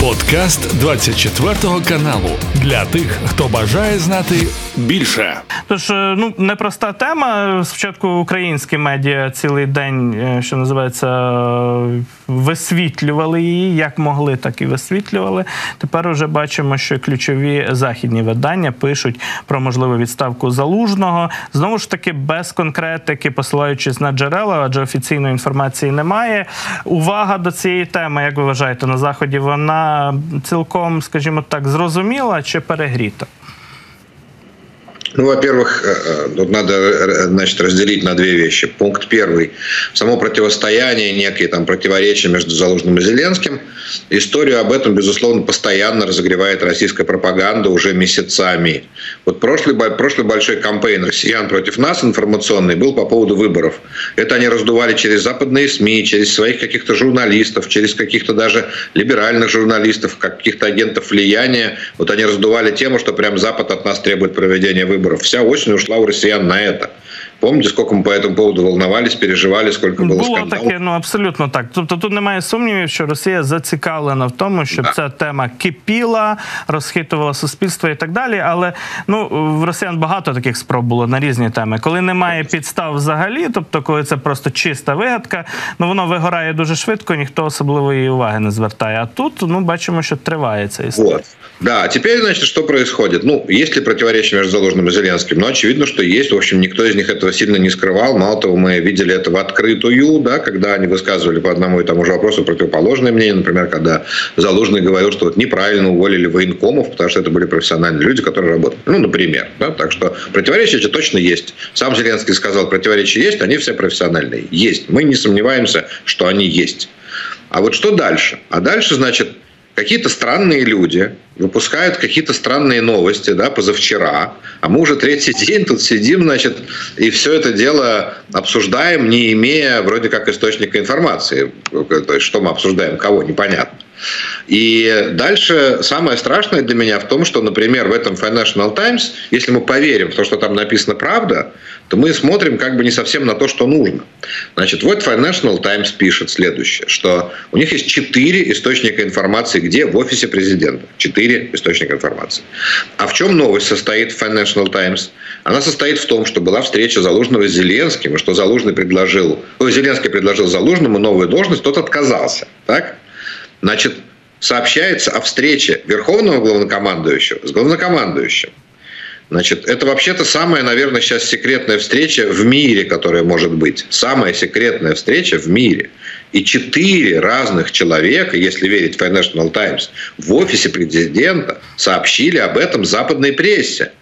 Подкаст 24 каналу для тих, хто бажає знати більше. Тож е, ну непроста тема. Спочатку українські медіа цілий день, е, що називається, висвітлювали її, як могли, так і висвітлювали. Тепер вже бачимо, що ключові західні видання пишуть про можливу відставку залужного. Знову ж таки, без конкретики, посилаючись на джерела, адже офіційної інформації немає. Увага до цієї теми, як ви вважаєте, на заході вона цілком, скажімо так, зрозуміла чи перегріта? Ну, во-первых, э, э, тут надо э, значит, разделить на две вещи. Пункт первый. Само противостояние, некие там противоречия между Залужным и Зеленским. Историю об этом, безусловно, постоянно разогревает российская пропаганда уже месяцами. Вот прошлый, прошлый большой кампейн россиян против нас информационный был по поводу выборов. Это они раздували через западные СМИ, через своих каких-то журналистов, через каких-то даже либеральных журналистов, каких-то агентов влияния. Вот они раздували тему, что прям Запад от нас требует проведения выборов выборов. Вся осень ушла у россиян на это. Помните, сколько ми по этому поводу волновались, переживали, скільки було Було таке, ну абсолютно так. Тобто тут немає сумнівів, що Росія зацікавлена в тому, щоб да. ця тема кипіла, розхитувала суспільство і так далі. Але ну в росіян багато таких спроб було на різні теми. Коли немає підстав взагалі, тобто, коли це просто чиста вигадка, ну воно вигорає дуже швидко, ніхто особливої уваги не звертає. А тут ну бачимо, що триває ця історія. Вот. Да, теперь, значит, что происходит? Ну, есть ли противоречия между Заложным и Зеленским? Ну, очевидно, что есть. В общем, никто из них этого этого сильно не скрывал. Мало того, мы видели это в открытую, да, когда они высказывали по одному и тому же вопросу противоположное мнение. Например, когда Залужный говорил, что вот неправильно уволили военкомов, потому что это были профессиональные люди, которые работали. Ну, например. Да? Так что противоречия эти точно есть. Сам Зеленский сказал, противоречия есть, они все профессиональные. Есть. Мы не сомневаемся, что они есть. А вот что дальше? А дальше, значит, какие-то странные люди выпускают какие-то странные новости, да, позавчера, а мы уже третий день тут сидим, значит, и все это дело обсуждаем, не имея вроде как источника информации. То есть, что мы обсуждаем, кого, непонятно. И дальше самое страшное для меня в том, что, например, в этом Financial Times, если мы поверим в то, что там написано правда, то мы смотрим как бы не совсем на то, что нужно. Значит, вот Financial Times пишет следующее, что у них есть четыре источника информации, где в офисе президента. Четыре источника информации. А в чем новость состоит в Financial Times? Она состоит в том, что была встреча Залужного с Зеленским, и что Залужный предложил, ой, Зеленский предложил Залужному новую должность, тот отказался. Так? Значит, сообщается о встрече Верховного главнокомандующего с главнокомандующим. Значит, это вообще-то самая, наверное, сейчас секретная встреча в мире, которая может быть. Самая секретная встреча в мире. И четыре разных человека, если верить Financial Times, в офисе президента сообщили об этом западной прессе.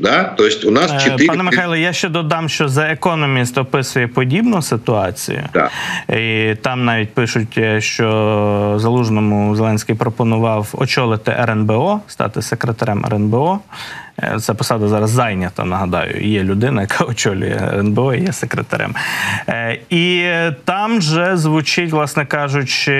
Да? То есть у нас 4... Пане Михайло, я ще додам, що за економіст описує подібну ситуацію. Да. І там навіть пишуть, е, що Залужному Зеленський пропонував очолити РНБО, стати секретарем РНБО. Е, ця посада зараз зайнята. Нагадаю, є людина, яка очолює НБО, і є секретарем. Е, і там же звучить, власне кажучи,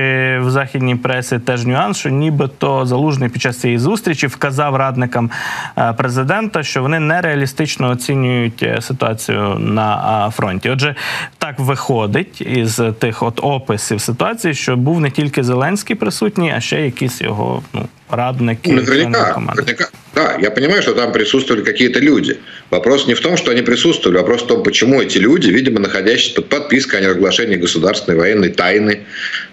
в західній пресі теж нюанс, що нібито залужний під час цієї зустрічі вказав радникам е, президента, що вони нереалістично оцінюють ситуацію на фронті. Отже, так виходить із тих от описів ситуації, що був не тільки Зеленський присутній, а ще якісь його ну радники. Наверняка. Я понимаю, что там присутствовали какие-то люди. Вопрос не в том, что они присутствовали, вопрос в том, почему эти люди, видимо, находящиеся под подпиской о неразглашении государственной военной тайны,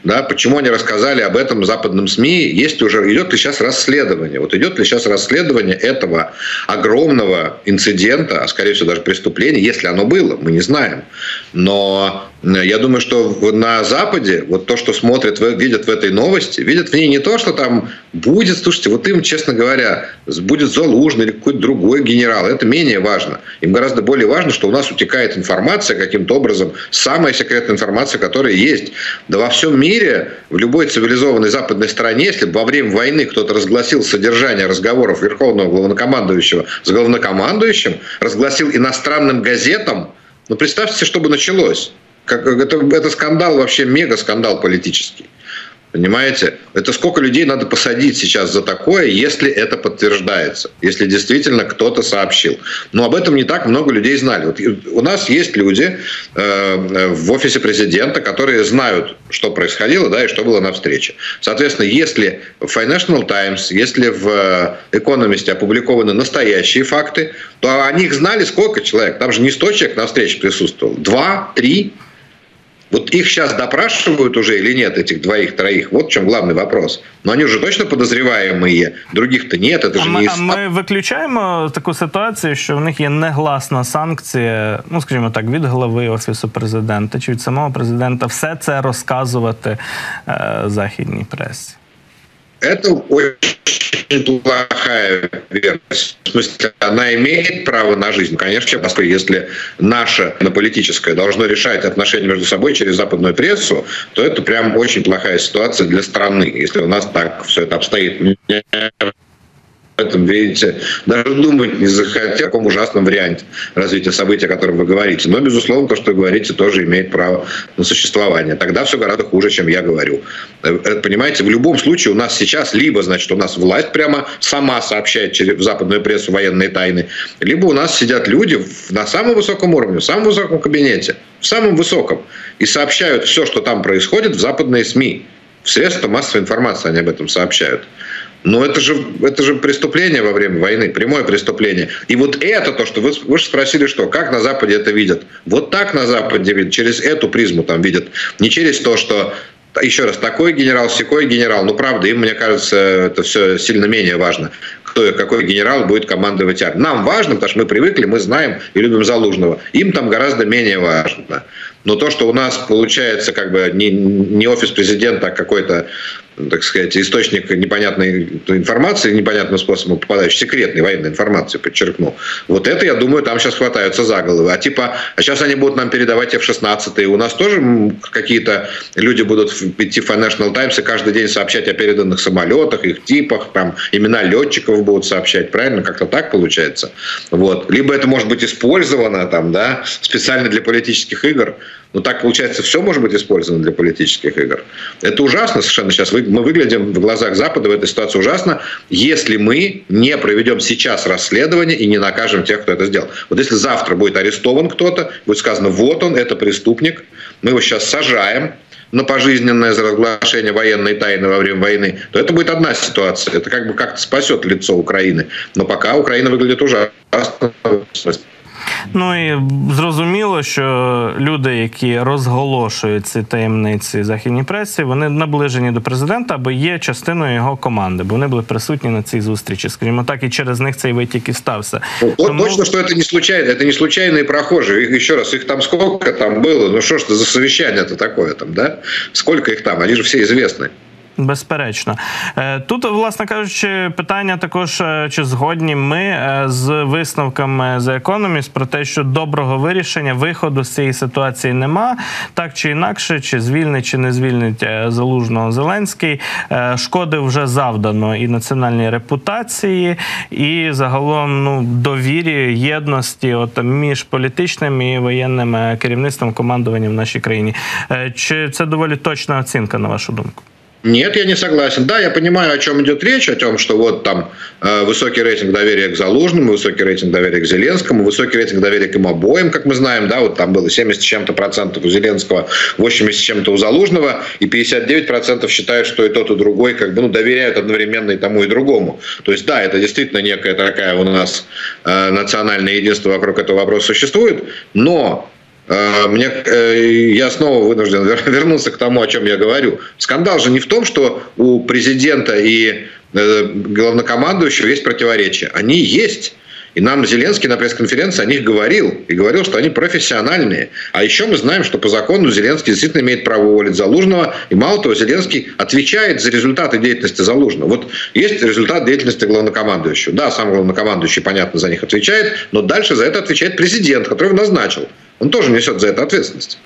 да, почему они рассказали об этом западным СМИ, есть уже, идет ли сейчас расследование. Вот идет ли сейчас расследование этого огромного инцидента, а скорее всего даже преступления, если оно было, мы не знаем. Но я думаю, что на Западе вот то, что смотрят, видят в этой новости, видят в ней не то, что там будет, слушайте, вот им, честно говоря, будет Залужный или какой-то другой генерал, это менее важно. Им гораздо более важно, что у нас утекает информация каким-то образом, самая секретная информация, которая есть. Да во всем мире, в любой цивилизованной западной стране, если бы во время войны кто-то разгласил содержание разговоров Верховного главнокомандующего с главнокомандующим, разгласил иностранным газетам, ну представьте, что бы началось. Как, это, это скандал вообще, мега скандал политический. Понимаете? Это сколько людей надо посадить сейчас за такое, если это подтверждается, если действительно кто-то сообщил. Но об этом не так много людей знали. Вот у нас есть люди э, в офисе президента, которые знают, что происходило, да, и что было на встрече. Соответственно, если в Financial Times, если в Economist опубликованы настоящие факты, то о них знали сколько человек? Там же не 100 человек на встрече присутствовал. Два, три, вот их сейчас допрашивают уже или нет, этих двоих-троих? Вот в чем главный вопрос. Но они уже точно подозреваемые, других-то нет, это а же ми, не... А ми виключаємо таку ситуацію, що в них є негласна санкція, ну скажімо так, від голови офісу президента чи від самого президента все це розказувати е, західній пресі. Это очень плохая версия. В смысле, она имеет право на жизнь, конечно, поскольку если наше политическое должно решать отношения между собой через западную прессу, то это прям очень плохая ситуация для страны. Если у нас так все это обстоит этом, видите, даже думать не захотя о каком ужасном варианте развития событий, о котором вы говорите. Но, безусловно, то, что вы говорите, тоже имеет право на существование. Тогда все гораздо хуже, чем я говорю. Э, э, понимаете, в любом случае у нас сейчас либо, значит, у нас власть прямо сама сообщает через западную прессу военные тайны, либо у нас сидят люди на самом высоком уровне, в самом высоком кабинете, в самом высоком, и сообщают все, что там происходит в западные СМИ. В средства массовой информации они об этом сообщают. Но это же, это же преступление во время войны, прямое преступление. И вот это то, что вы, вы же спросили, что, как на Западе это видят. Вот так на Западе видят, через эту призму там видят. Не через то, что еще раз, такой генерал, секой генерал. Ну, правда, им, мне кажется, это все сильно менее важно. Кто, какой генерал будет командовать армией. Нам важно, потому что мы привыкли, мы знаем и любим Залужного. Им там гораздо менее важно. Но то, что у нас получается как бы не, не офис президента, а какой-то так сказать, источник непонятной информации, непонятным способом попадающей, секретной военной информации, подчеркну. Вот это, я думаю, там сейчас хватаются за головы. А типа, а сейчас они будут нам передавать F-16, и у нас тоже какие-то люди будут идти в Financial Times и каждый день сообщать о переданных самолетах, их типах, там, имена летчиков будут сообщать, правильно? Как-то так получается. Вот. Либо это может быть использовано там, да, специально для политических игр, но ну, так, получается, все может быть использовано для политических игр. Это ужасно совершенно сейчас. Мы выглядим в глазах Запада в этой ситуации ужасно, если мы не проведем сейчас расследование и не накажем тех, кто это сделал. Вот если завтра будет арестован кто-то, будет сказано, вот он, это преступник, мы его сейчас сажаем, на пожизненное за разглашение военной тайны во время войны, то это будет одна ситуация. Это как бы как-то спасет лицо Украины. Но пока Украина выглядит ужасно. Ну і зрозуміло, що люди, які розголошують ці таємниці західній пресі, вони наближені до президента або є частиною його команди, бо вони були присутні на цій зустрічі. Скажімо так, і через них цей витік і стався. Ну, Тому... Точно, що це не случайно, це не случайні прохожі. Їх ще раз, їх там скільки там було, ну що ж це за совещання то таке там, да? Скільки їх там, вони ж всі звісні. Безперечно, е, тут, власне кажучи, питання також е, чи згодні ми е, з висновками The Economist про те, що доброго вирішення виходу з цієї ситуації нема, так чи інакше, чи звільнить, чи не звільнить залужного Зеленський. Шкоди вже завдано і національній репутації, і загалом ну довірі єдності, от між політичним і воєнним керівництвом командуванням в нашій країні. Чи це доволі точна оцінка, на вашу думку? Нет, я не согласен. Да, я понимаю, о чем идет речь, о том, что вот там э, высокий рейтинг доверия к Залужному, высокий рейтинг доверия к Зеленскому, высокий рейтинг доверия к им обоим, как мы знаем, да, вот там было 70 с чем-то процентов у Зеленского, 80 с чем-то у Залужного, и 59 процентов считают, что и тот, и другой как бы, ну, доверяют одновременно и тому, и другому. То есть, да, это действительно некая такая у нас э, национальное единство вокруг этого вопроса существует, но мне, э, я снова вынужден вернуться к тому, о чем я говорю. Скандал же не в том, что у президента и э, главнокомандующего есть противоречия. Они есть. И нам Зеленский на пресс-конференции о них говорил. И говорил, что они профессиональные. А еще мы знаем, что по закону Зеленский действительно имеет право уволить Залужного. И мало того, Зеленский отвечает за результаты деятельности Залужного. Вот есть результат деятельности главнокомандующего. Да, сам главнокомандующий, понятно, за них отвечает. Но дальше за это отвечает президент, который его назначил он тоже несет за это ответственность.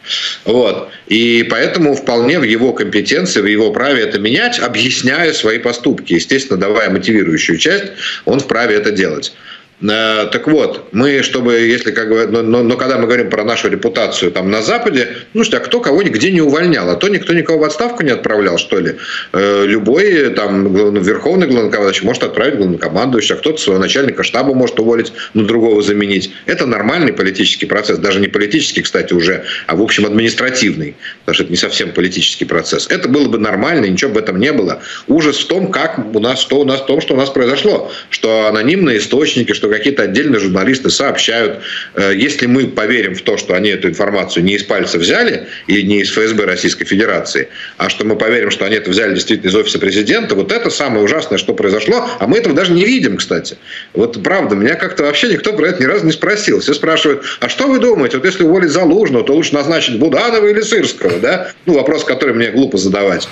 Вот. И поэтому вполне в его компетенции, в его праве это менять, объясняя свои поступки. Естественно, давая мотивирующую часть, он вправе это делать. Э, так вот, мы, чтобы, если как бы, но, но, но когда мы говорим про нашу репутацию там на Западе, ну что, а кто кого нигде не увольнял, а то никто никого в отставку не отправлял, что ли. Э, любой там верховный главнокомандующий может отправить главнокомандующего, а кто-то своего начальника штаба может уволить, на другого заменить. Это нормальный политический процесс, даже не политический, кстати, уже, а в общем административный, потому что это не совсем политический процесс. Это было бы нормально, ничего в этом не было. Ужас в том, как у нас, что у нас, в том, что у нас произошло, что анонимные источники, что какие-то отдельные журналисты сообщают. Э, если мы поверим в то, что они эту информацию не из пальца взяли и не из ФСБ Российской Федерации, а что мы поверим, что они это взяли действительно из офиса президента, вот это самое ужасное, что произошло, а мы этого даже не видим, кстати. Вот правда, меня как-то вообще никто про это ни разу не спросил. Все спрашивают, а что вы думаете, вот если уволить Залужного, то лучше назначить Буданова или Сырского, да? Ну, вопрос, который мне глупо задавать.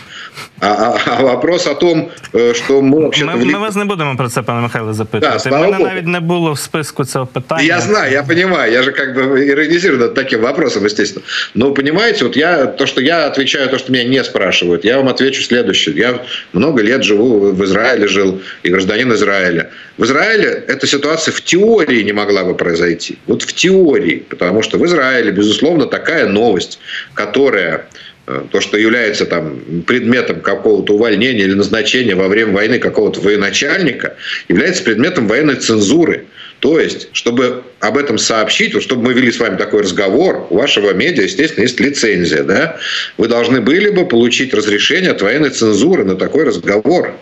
А, а, а вопрос о том, э, що ми взагалі... Ми, ми вас не будемо про це, пане Михайло, запитувати. Да, мене навіть не було в списку цього питання. Я знаю, я понимаю. Я же как бы иронизирую над таким вопросом, естественно. Но понимаете, вот я, то, что я отвечаю, то, что меня не спрашивают, я вам отвечу следующее. Я много лет живу в Израиле, жил, и гражданин Израиля. В Израиле эта ситуация в теории не могла бы произойти. Вот в теории. Потому что в Израиле, безусловно, такая новость, которая то, что является там, предметом какого-то увольнения или назначения во время войны какого-то военачальника, является предметом военной цензуры. То есть, чтобы об этом сообщить, вот чтобы мы вели с вами такой разговор, у вашего медиа, естественно, есть лицензия. Да? Вы должны были бы получить разрешение от военной цензуры на такой разговор.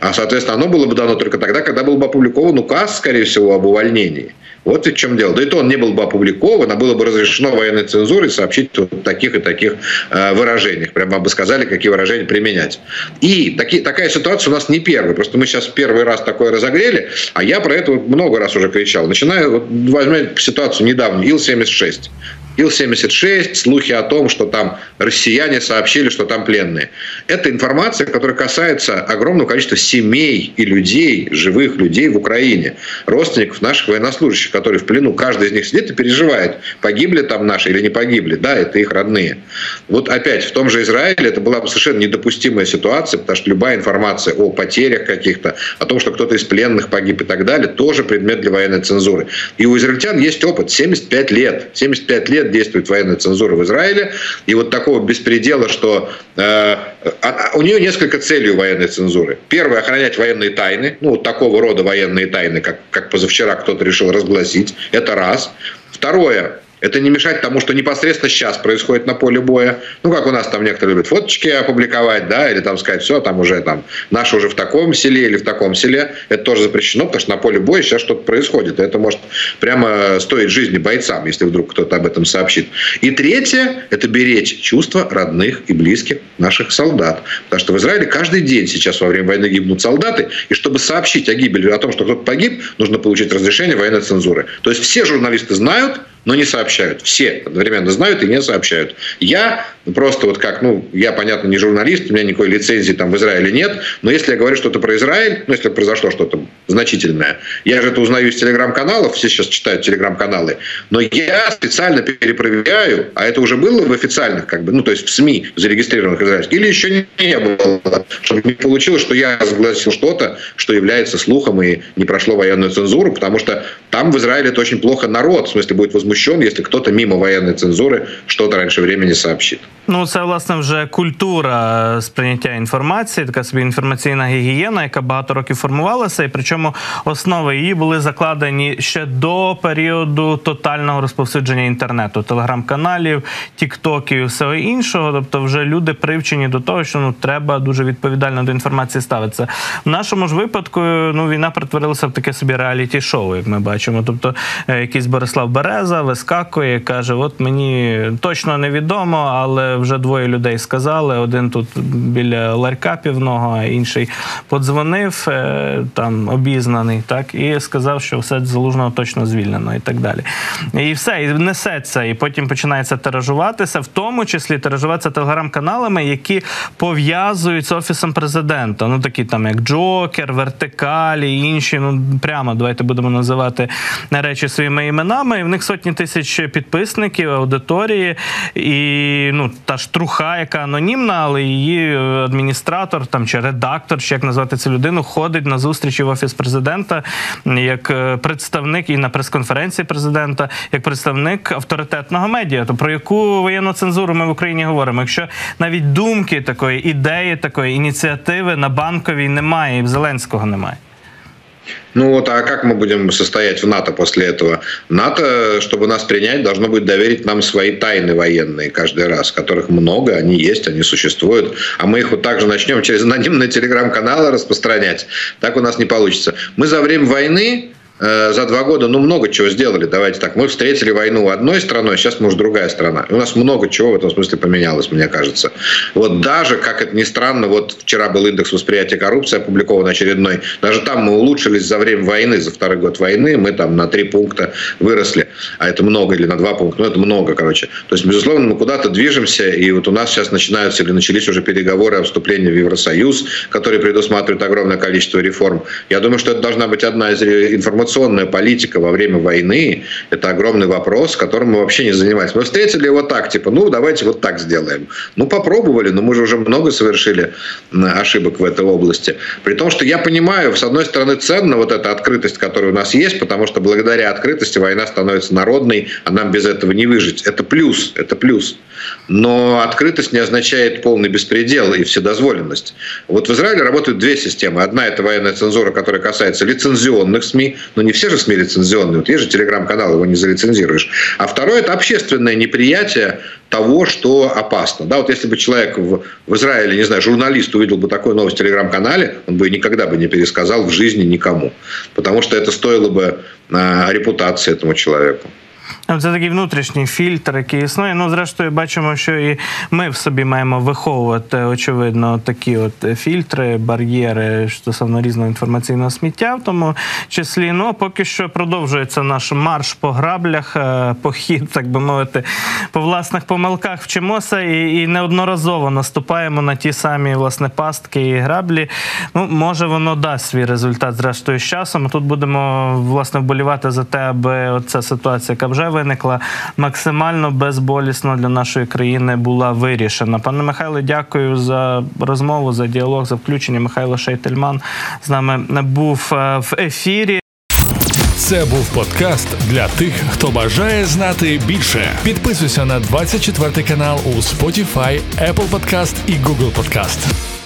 А, соответственно, оно было бы дано только тогда, когда был бы опубликован указ, скорее всего, об увольнении. Вот в чем дело. Да и то он не был бы опубликован, а было бы разрешено военной цензурой сообщить вот таких и таких э, выражениях. Прямо бы сказали, какие выражения применять. И таки, такая ситуация у нас не первая. Просто мы сейчас первый раз такое разогрели, а я про это много раз уже кричал. Начиная, вот, возьмем ситуацию недавно, Ил-76. Ил-76, слухи о том, что там россияне сообщили, что там пленные. Это информация, которая касается огромного количества семей и людей, живых людей в Украине, родственников наших военнослужащих, которые в плену. Каждый из них сидит и переживает, погибли там наши или не погибли. Да, это их родные. Вот опять, в том же Израиле это была совершенно недопустимая ситуация, потому что любая информация о потерях каких-то, о том, что кто-то из пленных погиб и так далее, тоже предмет для военной цензуры. И у израильтян есть опыт 75 лет. 75 лет лет действует военная цензура в Израиле, и вот такого беспредела, что э, а, а, у нее несколько целей у военной цензуры. Первое – охранять военные тайны, ну, вот такого рода военные тайны, как, как позавчера кто-то решил разгласить, это раз. Второе это не мешать тому, что непосредственно сейчас происходит на поле боя. Ну, как у нас там некоторые любят фоточки опубликовать, да, или там сказать, все, там уже там наши уже в таком селе или в таком селе. Это тоже запрещено, потому что на поле боя сейчас что-то происходит. И это может прямо стоить жизни бойцам, если вдруг кто-то об этом сообщит. И третье – это беречь чувства родных и близких наших солдат. Потому что в Израиле каждый день сейчас во время войны гибнут солдаты. И чтобы сообщить о гибели, о том, что кто-то погиб, нужно получить разрешение военной цензуры. То есть все журналисты знают, но не сообщают. Все одновременно знают и не сообщают. Я просто вот как, ну, я, понятно, не журналист, у меня никакой лицензии там в Израиле нет, но если я говорю что-то про Израиль, ну, если произошло что-то значительное, я же это узнаю из телеграм-каналов, все сейчас читают телеграм-каналы, но я специально перепроверяю, а это уже было в официальных, как бы, ну, то есть в СМИ зарегистрированных израильских, или еще не было, чтобы не получилось, что я разгласил что-то, что является слухом и не прошло военную цензуру, потому что там в Израиле это очень плохо народ, в смысле, будет возмущен если кто-то мимо военной цензуры что-то раньше времени сообщит. Ну, це власне вже культура сприйняття інформації, така собі інформаційна гігієна, яка багато років формувалася, і причому основи її були закладені ще до періоду тотального розповсюдження інтернету, телеграм-каналів, тіктоків всього іншого. Тобто, вже люди привчені до того, що ну треба дуже відповідально до інформації ставитися. В нашому ж випадку ну війна перетворилася в таке собі реаліті-шоу, як ми бачимо. Тобто, е, якийсь Борислав Береза вискакує, каже: От мені точно невідомо, але вже двоє людей сказали. Один тут біля ларька півного, а інший подзвонив, е, там обізнаний, так і сказав, що все залужного точно звільнено, і так далі. І все, і несеться, і потім починається тиражуватися, в тому числі тиражуватися телеграм-каналами, які пов'язують з офісом президента. Ну такі там, як Джокер, Вертикалі, інші. Ну прямо давайте будемо називати речі своїми іменами. І в них сотні тисяч підписників, аудиторії, і ну та штруха, яка анонімна, але її адміністратор там чи редактор, чи як назвати цю людину, ходить на зустрічі в офіс президента як е, представник і на прес-конференції президента, як представник авторитетного медіа. То про яку воєнну цензуру ми в Україні говоримо? Якщо навіть думки такої ідеї, такої ініціативи на банковій немає, і в Зеленського немає. Ну вот, а как мы будем состоять в НАТО после этого? НАТО, чтобы нас принять, должно будет доверить нам свои тайны военные каждый раз, которых много, они есть, они существуют. А мы их вот так же начнем через анонимные телеграм-каналы распространять. Так у нас не получится. Мы за время войны за два года, ну, много чего сделали. Давайте так, мы встретили войну одной страной, сейчас, может, другая страна. У нас много чего в этом смысле поменялось, мне кажется. Вот даже, как это ни странно, вот вчера был индекс восприятия коррупции опубликован очередной. Даже там мы улучшились за время войны, за второй год войны. Мы там на три пункта выросли. А это много, или на два пункта. Ну, это много, короче. То есть, безусловно, мы куда-то движемся. И вот у нас сейчас начинаются или начались уже переговоры о вступлении в Евросоюз, который предусматривает огромное количество реформ. Я думаю, что это должна быть одна из информационных информационная политика во время войны – это огромный вопрос, которым мы вообще не занимались. Мы встретили его так, типа, ну, давайте вот так сделаем. Ну, попробовали, но мы же уже много совершили ошибок в этой области. При том, что я понимаю, с одной стороны, ценна вот эта открытость, которая у нас есть, потому что благодаря открытости война становится народной, а нам без этого не выжить. Это плюс, это плюс. Но открытость не означает полный беспредел и вседозволенность. Вот в Израиле работают две системы. Одна – это военная цензура, которая касается лицензионных СМИ, но не все же СМИ лицензионные. Вот есть же телеграм-канал, его не залицензируешь. А второе – это общественное неприятие того, что опасно. Да, вот если бы человек в, в Израиле, не знаю, журналист увидел бы такую новость в телеграм-канале, он бы никогда бы не пересказал в жизни никому. Потому что это стоило бы э, репутации этому человеку. Це такий внутрішній фільтр, який існує. Ну, зрештою, бачимо, що і ми в собі маємо виховувати, очевидно, такі от фільтри, бар'єри стосовно різного інформаційного сміття, в тому числі. Ну, поки що продовжується наш марш по граблях, е, похід, так би мовити, по власних помилках вчимося і і неодноразово наступаємо на ті самі власне пастки і граблі. Ну, може, воно дасть свій результат, зрештою, з часом. Тут будемо власне вболівати за те, аби оця ситуація, яка вже виникла, максимально безболісно для нашої країни була вирішена. Пане Михайле, дякую за розмову, за діалог, за включення. Михайло Шейтельман з нами був е, в ефірі. Це був подкаст для тих, хто бажає знати більше. Підписуйся на 24 канал у Spotify, Apple Podcast і Google Podcast.